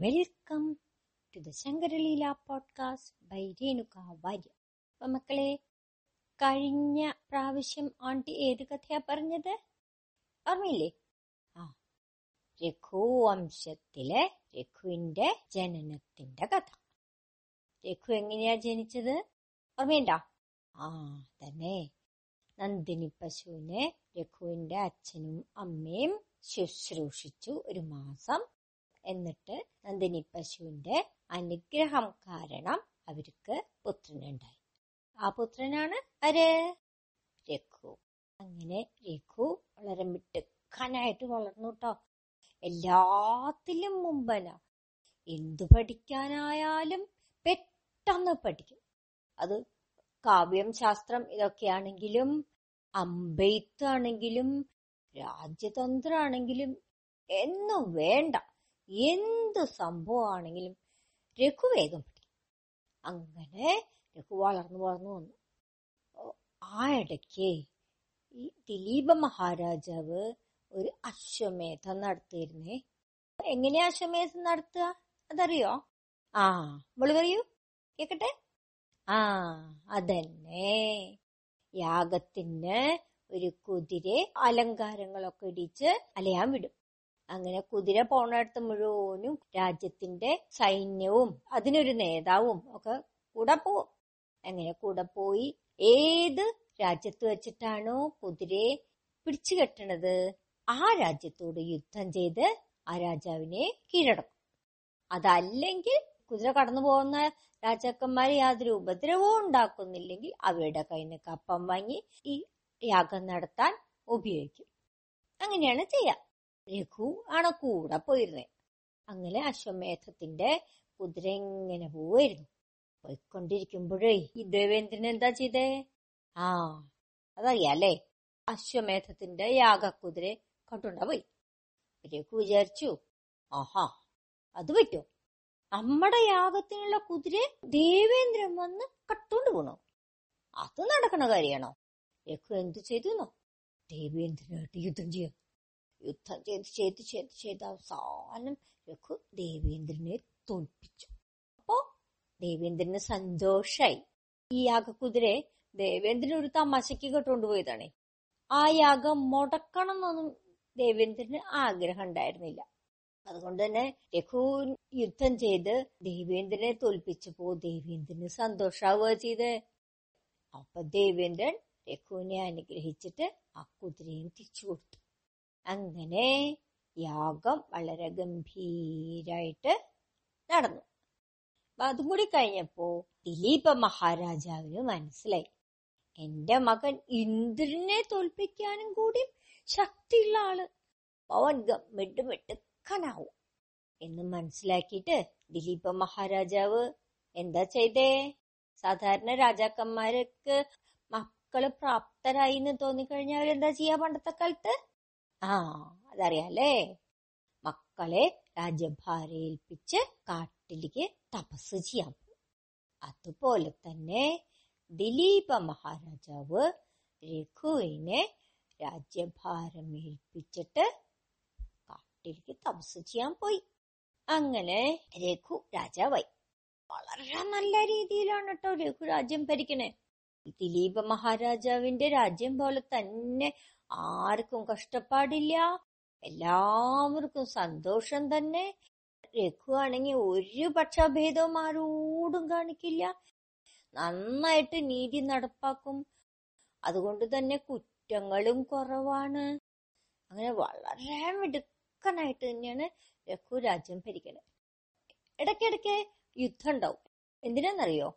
Welcome to the Shankaraleela podcast by Renuka Warrier അപ്പൊ മക്കളെ കഴിഞ്ഞ പ്രാവശ്യം ആണ്ടി ഏത് കഥയാ പറഞ്ഞത്? ഓർമ്മയില്ലേ? ആ രഘുവംശത്തിലെ രഘുവിന്റെ ജനനത്തിന്റെ കഥ. രഘു എങ്ങനെയാ ജനിച്ചത്? ഓർമ്മയുണ്ടോ? ആ തന്നെ. നന്ദിനി പശുവിനെ രഘുവിന്റെ അച്ഛനും അമ്മയും ശുശ്രൂഷിച്ചു ഒരു മാസം. എന്നിട്ട് നന്ദിനി പശുവിന്റെ അനുഗ്രഹം കാരണം അവർക്ക് പുത്രനുണ്ടായി. ആ പുത്രനാണ് ആര്? രഘു. അങ്ങനെ രഘു വളരെ മിടുക്കനായിട്ട് വളർന്നു കേട്ടോ എല്ലാത്തിലും മുമ്പന. എന്തു പഠിക്കാനായാലും പെട്ടെന്ന് പഠിക്കും. അത് കാവ്യം ശാസ്ത്രം ഇതൊക്കെയാണെങ്കിലും അമ്പെയ്ത്താണെങ്കിലും രാജ്യതന്ത്രാണെങ്കിലും എന്നും വേണ്ട. എന്ത് സംഭവമാണെങ്കിലും രഘു വേഗം അങ്ങനെ രഘു വളർന്നു വളർന്നു വന്നു. ആ ഇടയ്ക്ക് ഈ ദിലീപ മഹാരാജാവ് ഒരു അശ്വമേധം നടത്തിയിരുന്നേ. എങ്ങനെയാ അശ്വമേധം നടത്തുക? അതറിയോ? ആ മോൾ പറയൂ. കേക്കട്ടെ? ആ അതന്നെ. യാഗത്തിന് ഒരു കുതിരെ അലങ്കാരങ്ങളൊക്കെ ഇടിച്ച് അലയാൻ വിടും. അങ്ങനെ കുതിര പോണടത്ത് മുഴുവനും രാജ്യത്തിന്റെ സൈന്യവും അതിനൊരു നേതാവും ഒക്കെ കൂടെ പോവും. അങ്ങനെ കൂടെ പോയി ഏത് രാജ്യത്ത് വെച്ചിട്ടാണോ കുതിരയെ പിടിച്ചു കെട്ടണത് ആ രാജ്യത്തോട് യുദ്ധം ചെയ്ത് ആ രാജാവിനെ കീഴടക്കും. അതല്ലെങ്കിൽ കുതിര കടന്നു പോകുന്ന രാജാക്കന്മാരെ യാതൊരു ഉപദ്രവവും ഉണ്ടാക്കുന്നില്ലെങ്കിൽ അവരുടെ കയ്യിൽ നിന്ന് കപ്പം വാങ്ങി ഈ യാഗം നടത്താൻ ഉപയോഗിക്കും. അങ്ങനെയാണ് ചെയ്യാ. രഘു ആണ് കൂടെ പോയിരുന്നത് അങ്ങനെ അശ്വമേധത്തിന്റെ കുതിര ഇങ്ങനെ പോവായിരുന്നു. പോയിക്കൊണ്ടിരിക്കുമ്പോഴേ ഈ ദേവേന്ദ്രൻ എന്താ ചെയ്തേ? ആ അതറിയാലേ അശ്വമേധത്തിന്റെ യാഗക്കുതിര കട്ടുണ്ട പോയി. രഘു വിചാരിച്ചു ആഹാ അത് പറ്റോ? നമ്മുടെ യാഗത്തിനുള്ള കുതിര ദേവേന്ദ്രൻ വന്ന് കട്ടുകൊണ്ട് പോണോ? അത് നടക്കണ കാര്യമാണോ? രഘു എന്തു ചെയ്തു ദേവേന്ദ്രനായിട്ട് യുദ്ധം ചെയ്യാം. യുദ്ധം ചെയ്ത് ചെയ്ത് ചെയ്ത് ചെയ്ത് അവസാനം രഘു ദേവേന്ദ്രനെ തോൽപ്പിച്ചു. അപ്പോ ദേവേന്ദ്രന് സന്തോഷായി. ഈ യാഗക്കുതിരെ ദേവേന്ദ്രൻ ഒരു തമാശക്ക് കെട്ടുകൊണ്ടുപോയതാണേ. ആ യാഗം മുടക്കണം എന്നൊന്നും ദേവേന്ദ്രന് ആഗ്രഹം ഉണ്ടായിരുന്നില്ല. അതുകൊണ്ട് തന്നെ രഘു യുദ്ധം ചെയ്ത് ദേവേന്ദ്രനെ തോൽപ്പിച്ചപ്പോ ദേവേന്ദ്രന് സന്തോഷാവുക ചെയ്ത്. അപ്പൊ ദേവേന്ദ്രൻ രഘുവിനെ അനുഗ്രഹിച്ചിട്ട് ആ കുതിരയും തിരിച്ചു കൊടുത്തു. അങ്ങനെ യാഗം വളരെ ഗംഭീരായിട്ട് നടന്നു. അപ്പൊ അതും കൂടി കഴിഞ്ഞപ്പോ ദിലീപ മഹാരാജാവിന് മനസ്സിലായി. എന്റെ മകൻ ഇന്ദ്രനെ തോൽപ്പിക്കാനും കൂടി ശക്തിയുള്ള ആൾ. അവൻ മെട്ടുക്കനാവും എന്ന് മനസ്സിലാക്കിയിട്ട് ദിലീപ മഹാരാജാവ് എന്താ ചെയ്തേ? സാധാരണ രാജാക്കന്മാർക്ക് മക്കൾ പ്രാപ്തരായി എന്ന് തോന്നിക്കഴിഞ്ഞാൽ അവരെന്താ ചെയ്യാ പണ്ടത്തെ കാലത്ത്? ആ അതറിയാലേ മക്കളെ രാജ്യഭാര ഏൽപ്പിച്ച് കാട്ടിലേക്ക് തപസ് ചെയ്യാൻ അതുപോലെ തന്നെ ദിലീപ മഹാരാജാവ് രഘുവിനെ രാജ്യഭാരം ഏൽപ്പിച്ചിട്ട് കാട്ടിലേക്ക് തപസ് ചെയ്യാൻ പോയി. അങ്ങനെ രഘു രാജാവായി. വളരെ നല്ല രീതിയിലാണ് കേട്ടോ രഘു രാജ്യം ഭരിക്കണേ. ദിലീപ മഹാരാജാവിന്റെ രാജ്യം പോലെ തന്നെ ആർക്കും കഷ്ടപ്പാടില്ല. എല്ലാവർക്കും സന്തോഷം തന്നെ. രഘുവാണെങ്കിൽ ഒരു പക്ഷഭേദവും ആരോടും കാണിക്കില്ല. നന്നായിട്ട് നീതി നടപ്പാക്കും. അതുകൊണ്ട് തന്നെ കുറ്റങ്ങളും കുറവാണ്. അങ്ങനെ വളരെ മിടുക്കനായിട്ട് തന്നെയാണ് രഘു രാജ്യം ഭരിക്കുന്നത് ഇടയ്ക്കിടയ്ക്ക് യുദ്ധം ഉണ്ടാവും എന്തിനാന്നറിയോ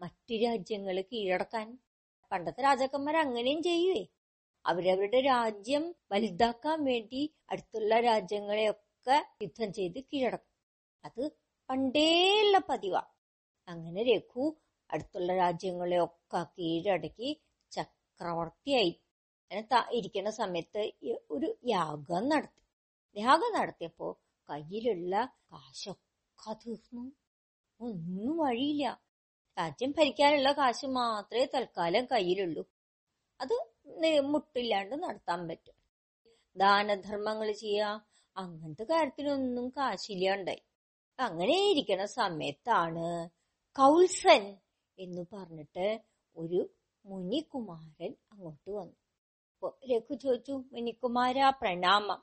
മറ്റു രാജ്യങ്ങൾ കീഴടക്കാൻ. പണ്ടത്തെ രാജാക്കന്മാർ അങ്ങനെയും ചെയ്യുവേ. അവരവരുടെ രാജ്യം വലുതാക്കാൻ വേണ്ടി അടുത്തുള്ള രാജ്യങ്ങളെയൊക്കെ യുദ്ധം ചെയ്ത് കീഴടക്കും. അത് പണ്ടേയുള്ള പതിവാ. അങ്ങനെ രഘു അടുത്തുള്ള രാജ്യങ്ങളെയൊക്കെ കീഴടക്കി ചക്രവർത്തിയായി. ഇരിക്കുന്ന സമയത്ത് ഒരു യാഗം നടത്തി. യാഗം നടത്തിയപ്പോ കയ്യിലുള്ള കാശൊക്കെ തീർന്നു. ഒന്നും വഴിയില്ല. രാജ്യം ഭരിക്കാനുള്ള കാശ് മാത്രമേ തൽക്കാലം കയ്യിലുള്ളൂ. അത് മുട്ടില്ലാണ്ട് നടത്താൻ പറ്റും. ദാനധർമ്മങ്ങൾ ചെയ്യുക അങ്ങനത്തെ കാര്യത്തിനൊന്നും കാശില്ലാണ്ടായി. അങ്ങനെ ഇരിക്കണ സമയത്താണ് കൗൽസൻ എന്ന് പറഞ്ഞിട്ട് ഒരു മുനികുമാരൻ അങ്ങോട്ട് വന്നു. രഘു ചോദിച്ചു മുനികുമാര പ്രണാമം.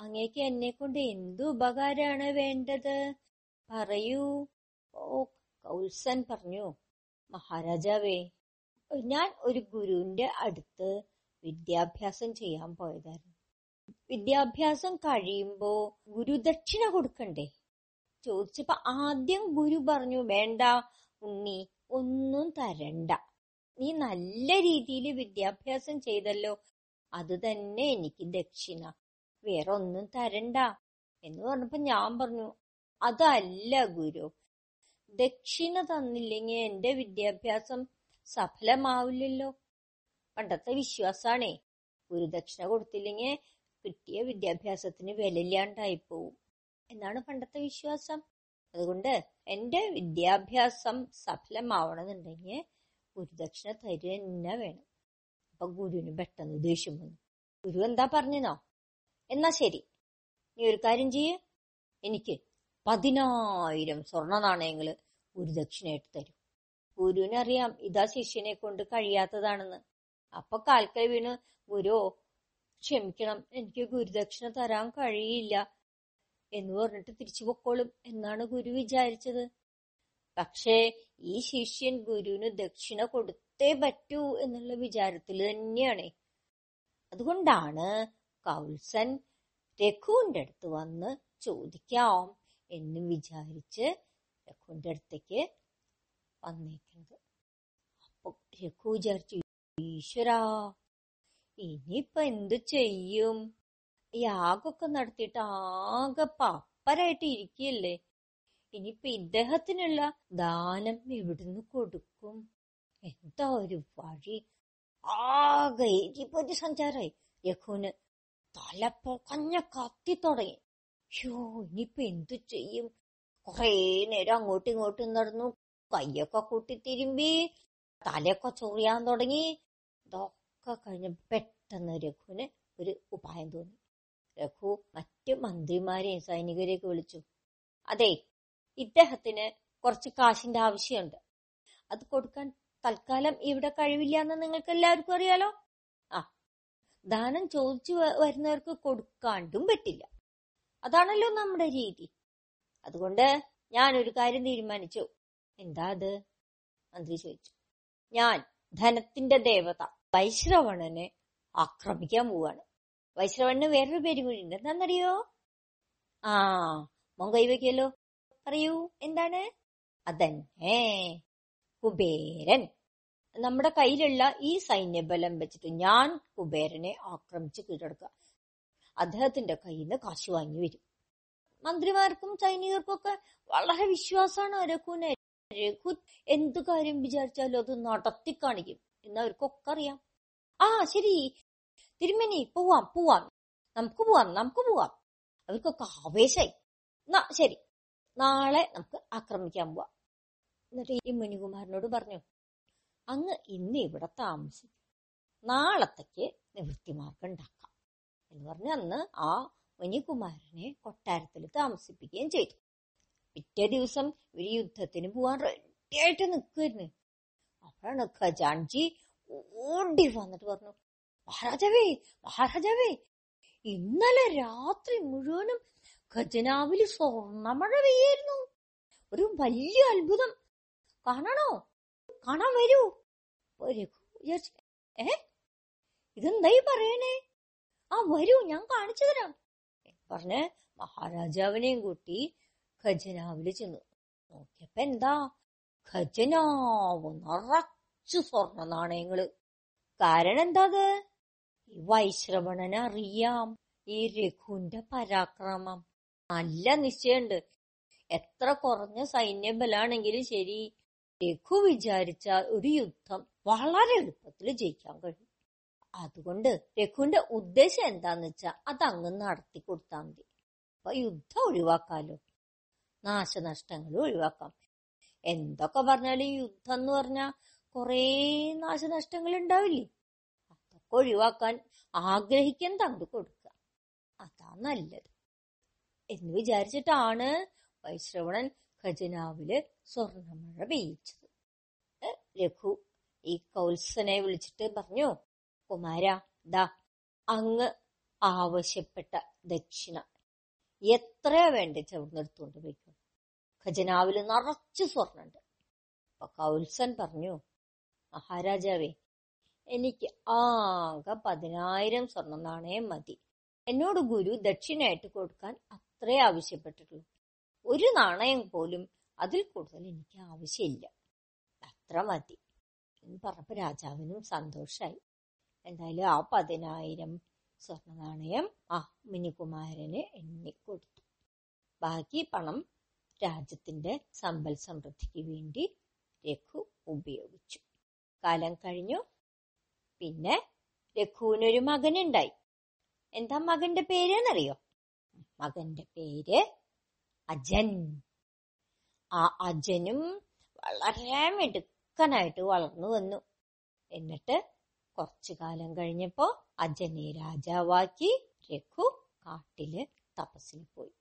അങ്ങേക്ക് എന്നെ കൊണ്ട് എന്ത് ഉപകാരമാണ് വേണ്ടത്? പറയൂ. ഓ കൗൽസൻ പറഞ്ഞു മഹാരാജാവേ ഞാൻ ഒരു ഗുരുവിന്റെ അടുത്ത് വിദ്യാഭ്യാസം ചെയ്യാൻ പോയതായിരുന്നു. വിദ്യാഭ്യാസം കഴിയുമ്പോ ഗുരുദക്ഷിണ കൊടുക്കണ്ടേ? ചോദിച്ചപ്പോ ആദ്യം ഗുരു പറഞ്ഞു വേണ്ട ഉണ്ണി ഒന്നും തരണ്ട. നീ നല്ല രീതിയിൽ വിദ്യാഭ്യാസം ചെയ്തല്ലോ. അത് തന്നെ എനിക്ക് ദക്ഷിണ. വേറെ ഒന്നും തരണ്ട. എന്ന് പറഞ്ഞപ്പോ ഞാൻ പറഞ്ഞു അതല്ല ഗുരു. ദക്ഷിണ തന്നില്ലെങ്കിൽ എന്റെ വിദ്യാഭ്യാസം സഫലമാവില്ലല്ലോ. പണ്ടത്തെ വിശ്വാസാണേ. ഗുരുദക്ഷിണ കൊടുത്തില്ലെങ്കിൽ കിട്ടിയ വിദ്യാഭ്യാസത്തിന് വിലയില്ലാണ്ടായി പോവും എന്നാണ് പണ്ടത്തെ വിശ്വാസം. അതുകൊണ്ട് എന്റെ വിദ്യാഭ്യാസം സഫലമാവണമെന്നുണ്ടെങ്കിൽ ഗുരുദക്ഷിണ തരുക തന്നെ വേണം. അപ്പൊ ഗുരുവിന് പെട്ടെന്ന് ദേഷ്യം വന്നു. ഗുരു എന്താ പറഞ്ഞെന്നോ? എന്നാ ശരി. നീ ഒരു കാര്യം ചെയ്യ്. എനിക്ക് പതിനായിരം സ്വർണ നാണയങ്ങൾ ഗുരുദക്ഷിണയായിട്ട് തരും. ഗുരുവിനറിയാം ഇതാ ശിഷ്യനെ കൊണ്ട് കഴിയാത്തതാണെന്ന്. അപ്പൊ കാൽക്കൈ വീണ് ഗുരു ക്ഷമിക്കണം എനിക്ക് ഗുരുദക്ഷിണ തരാൻ കഴിയില്ല എന്ന് പറഞ്ഞിട്ട് തിരിച്ചു പൊക്കോളും. എന്നാണ് ഗുരു വിചാരിച്ചത്. പക്ഷേ ഈ ശിഷ്യൻ ഗുരുവിന് ദക്ഷിണ കൊടുത്തേ പറ്റൂ എന്നുള്ള വിചാരത്തിൽ തന്നെയാണ്. അതുകൊണ്ടാണ് കൗൽസൻ രഘുവിന്റെ അടുത്ത് വന്ന് ചോദിക്കാം എന്ന് വിചാരിച്ച് രഘുവിന്റെ അടുത്തേക്ക് വന്നേക്കുന്നത്. അപ്പൊ രഘു വിചാരിച്ചു ഈശ്വരാ ഇനിയിപ്പൊ എന്തു ചെയ്യും? യാഗൊക്കെ നടത്തിയിട്ട് ആകെ പപ്പരായിട്ട് ഇരിക്കുകയല്ലേ? ഇനിയിപ്പൊ ഇദ്ദേഹത്തിനുള്ള ദാനം എവിടുന്ന് കൊടുക്കും? എന്താ ഒരു വഴി? ആകെ ഒരു സഞ്ചാരായി. രഘുവിന് തല പൊക്കഞ്ഞ കത്തി തുടങ്ങി. ഷോ ഇനിയിപ്പൊ എന്തു ചെയ്യും? കൊറേ നേരം അങ്ങോട്ടും ഇങ്ങോട്ടും നടന്നു. കയ്യൊക്കെ കൂട്ടി തിരുമ്പി തലയൊക്കെ ചൊറിയാൻ തുടങ്ങി. ഇതൊക്കെ കഴിഞ്ഞ് പെട്ടെന്ന് രഘുവിന് ഒരു ഉപായം തോന്നി. രഘു മറ്റു മന്ത്രിമാരെയും സൈനികരെയൊക്കെ വിളിച്ചു. അതെ ഇദ്ദേഹത്തിന് കുറച്ച് കാശിന്റെ ആവശ്യമുണ്ട്. അത് കൊടുക്കാൻ തൽക്കാലം ഇവിടെ കഴിവില്ല എന്ന് നിങ്ങൾക്ക് എല്ലാവർക്കും അറിയാലോ? ആ ദാനം ചോദിച്ചു വരുന്നവർക്ക് കൊടുക്കാണ്ടും പറ്റില്ല. അതാണല്ലോ നമ്മുടെ രീതി. അതുകൊണ്ട് ഞാനൊരു കാര്യം തീരുമാനിച്ചു. എന്താ അത് മന്ത്രി ചോദിച്ചു. ഞാൻ ധനത്തിന്റെ ദേവത വൈശ്രവണനെ ആക്രമിക്കാൻ പോവാണ്. വൈശ്രവണന് വേറൊരു പേര് കൂടി ഉണ്ട്. എന്താണെന്നറിയോ? ആ മോൻ കൈവയ്ക്കല്ലോ പറയൂ എന്താണ്? അതന്നെ കുബേരൻ. നമ്മുടെ കയ്യിലുള്ള ഈ സൈന്യബലം വെച്ചിട്ട് ഞാൻ കുബേരനെ ആക്രമിച്ച് കീഴടക്കുക. അദ്ദേഹത്തിന്റെ കയ്യിൽ നിന്ന് കാശ് വാങ്ങി വരും. മന്ത്രിമാർക്കും സൈനികർക്കും ഒക്കെ വളരെ വിശ്വാസമാണ് രഘുവിനെ. രഘു എന്തു കാര്യം വിചാരിച്ചാലും അത് നടത്തി കാണിക്കും എന്ന് അവർക്കൊക്കെ അറിയാം ആ ശരി. തിരുമേനി പോവാം പോവാം. നമുക്ക് പോവാം നമുക്ക് പോവാം. അവർക്കൊക്കെ ആവേശായി. എന്നാ ശരി. നാളെ നമുക്ക് ആക്രമിക്കാൻ പോവാം. എന്നിട്ട് ഈ മുനികുമാരനോട് പറഞ്ഞു അങ്ങ് ഇന്ന് ഇവിടെ താമസിക്കും. നാളത്തേക്ക് നിവൃത്തിമാർഗം ഉണ്ടാക്കാം. എന്ന് പറഞ്ഞ് അന്ന് ആ മുനികുമാരനെ കൊട്ടാരത്തിൽ താമസിപ്പിക്കുകയും ചെയ്തു. പിറ്റേ ദിവസം ഒരു യുദ്ധത്തിന് പോവാൻ റെഡിയായിട്ട് നിൽക്കുമായിരുന്നു അപ്പോഴാണ് ഖജാൻജി ഓടി വന്നിട്ട് പറഞ്ഞു മഹാരാജാവേ മഹാരാജാവേ ഇന്നലെ രാത്രി മുഴുവനും ഖജനാവിൽ സ്വർണമഴ പെയ്യായിരുന്നു. ഒരു വലിയ അത്ഭുതം. കാണണോ? കാണാൻ വരൂ. ഏ? ഇതെന്തായി പറയണേ? ആ വരൂ ഞാൻ കാണിച്ചു തരാം. പറഞ്ഞ് മഹാരാജാവിനെയും കൂട്ടി ഖജനാവിൽ ചെന്നു. നോക്കിയപ്പോ എന്താ? ഖജനാവ് നിറച്ചു സ്വർണ നാണയങ്ങൾ. കാരണം എന്താത്? ഈ വൈശ്രവണന് അറിയാം. ഈ രഘുവിന്റെ പരാക്രമം. നല്ല നിശ്ചയുണ്ട്. എത്ര കുറഞ്ഞ സൈന്യബലാണെങ്കിലും ശരി. രഘു വിചാരിച്ച ഒരു യുദ്ധം വളരെ എളുപ്പത്തിൽ ജയിക്കാൻ കഴിയും. അതുകൊണ്ട് രഘുവിന്റെ ഉദ്ദേശം എന്താന്ന് വെച്ചാ അത് അങ്ങ് നടത്തി കൊടുത്താൽ മതി. അപ്പൊ യുദ്ധം ഒഴിവാക്കാലോ. നാശനഷ്ടങ്ങൾ ഒഴിവാക്കാം. എന്തൊക്കെ പറഞ്ഞാലും യുദ്ധം എന്ന് പറഞ്ഞാൽ കുറേ നാശനഷ്ടങ്ങൾ ഉണ്ടാവില്ലേ അതൊക്കെ ഒഴിവാക്കാൻ ആഗ്രഹിക്കാൻ തങ്ക് കൊടുക്കുക അതാ നല്ലത്. എന്ന് വിചാരിച്ചിട്ടാണ് വൈശ്രവണൻ ഖജനാവിൽ സ്വർണമഴ പെയ്യിച്ചത്. രഘു ഈ കൗത്സനെ വിളിച്ചിട്ട് പറഞ്ഞു? കുമാര ദാ അങ്ങ് ആവശ്യപ്പെട്ട ദക്ഷിണ. എത്രയാ വേണ്ട അവിടുന്ന് എടുത്തുകൊണ്ട് പോയിക്കോ? ഖജനാവിൽ നിറച്ച് സ്വർണുണ്ട്. അപ്പൊ കൗത്സൻ പറഞ്ഞു മഹാരാജാവേ എനിക്ക് ആകെ പതിനായിരം സ്വർണ നാണയം മതി. എന്നോട് ഗുരു ദക്ഷിണയായിട്ട് കൊടുക്കാൻ അത്രേ ആവശ്യപ്പെട്ടിട്ടുള്ളൂ. ഒരു നാണയം പോലും അതിൽ കൂടുതൽ എനിക്ക് ആവശ്യമില്ല. അത്ര മതി. എന്ന് പറഞ്ഞപ്പോ രാജാവിനും സന്തോഷായി. എന്തായാലും ആ പതിനായിരം സ്വർണ നാണയം ആ മിനികുമാരന് എണ്ണിക്കൊടുത്തു. ബാക്കി പണം രാജ്യത്തിന്റെ സമ്പൽ സമൃദ്ധിക്ക് വേണ്ടി രഘു ഉപയോഗിച്ചു. കാലം കഴിഞ്ഞു. പിന്നെ രഘുവിനൊരു മകനുണ്ടായി. എന്താ മകന്റെ പേര് എന്നറിയോ മകന്റെ പേര് അജൻ. ആ അജനും വളരെ മിടുക്കനായിട്ട് വളർന്നു വന്നു. എന്നിട്ട് കുറച്ചു കാലം കഴിഞ്ഞപ്പോ അജനെ രാജാവാക്കി രഘു കാട്ടിൽ തപസ്സിന് പോയി.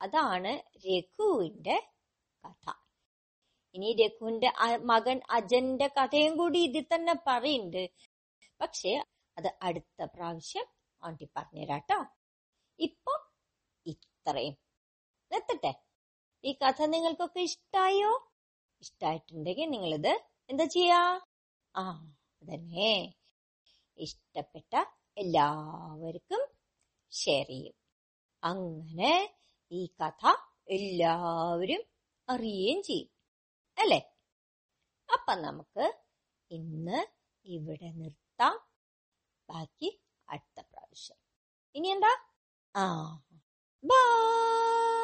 അതാണ് രഘുവിന്റെ കഥ. ഇനി രഘുവിന്റെ മകൻ അജന്റെ കഥയും കൂടി ഇതിൽ തന്നെ പറയുന്നുണ്ട്. പക്ഷെ അത് അടുത്ത പ്രാവശ്യം ആണ്ടി പറഞ്ഞുതരാട്ടോ. ഇപ്പൊ ഇത്രയും. നിർത്തട്ടെ? ഈ കഥ നിങ്ങൾക്കൊക്കെ ഇഷ്ടായോ? ഇഷ്ടായിട്ടുണ്ടെങ്കിൽ നിങ്ങളിത് എന്താ ചെയ്യാ? ആ അതന്നെ. ഇഷ്ടപ്പെട്ട എല്ലാവർക്കും ഷെയർ ചെയ്യും. അങ്ങനെ ഈ കഥ എല്ലാവരും അറിയുകയും ചെയ്യും. അല്ലെ? അപ്പൊ നമുക്ക് ഇന്ന് ഇവിടെ നിർത്താം. ബാക്കി അടുത്ത പ്രാവശ്യം. ഇനി എന്താ? ആ ബൈ.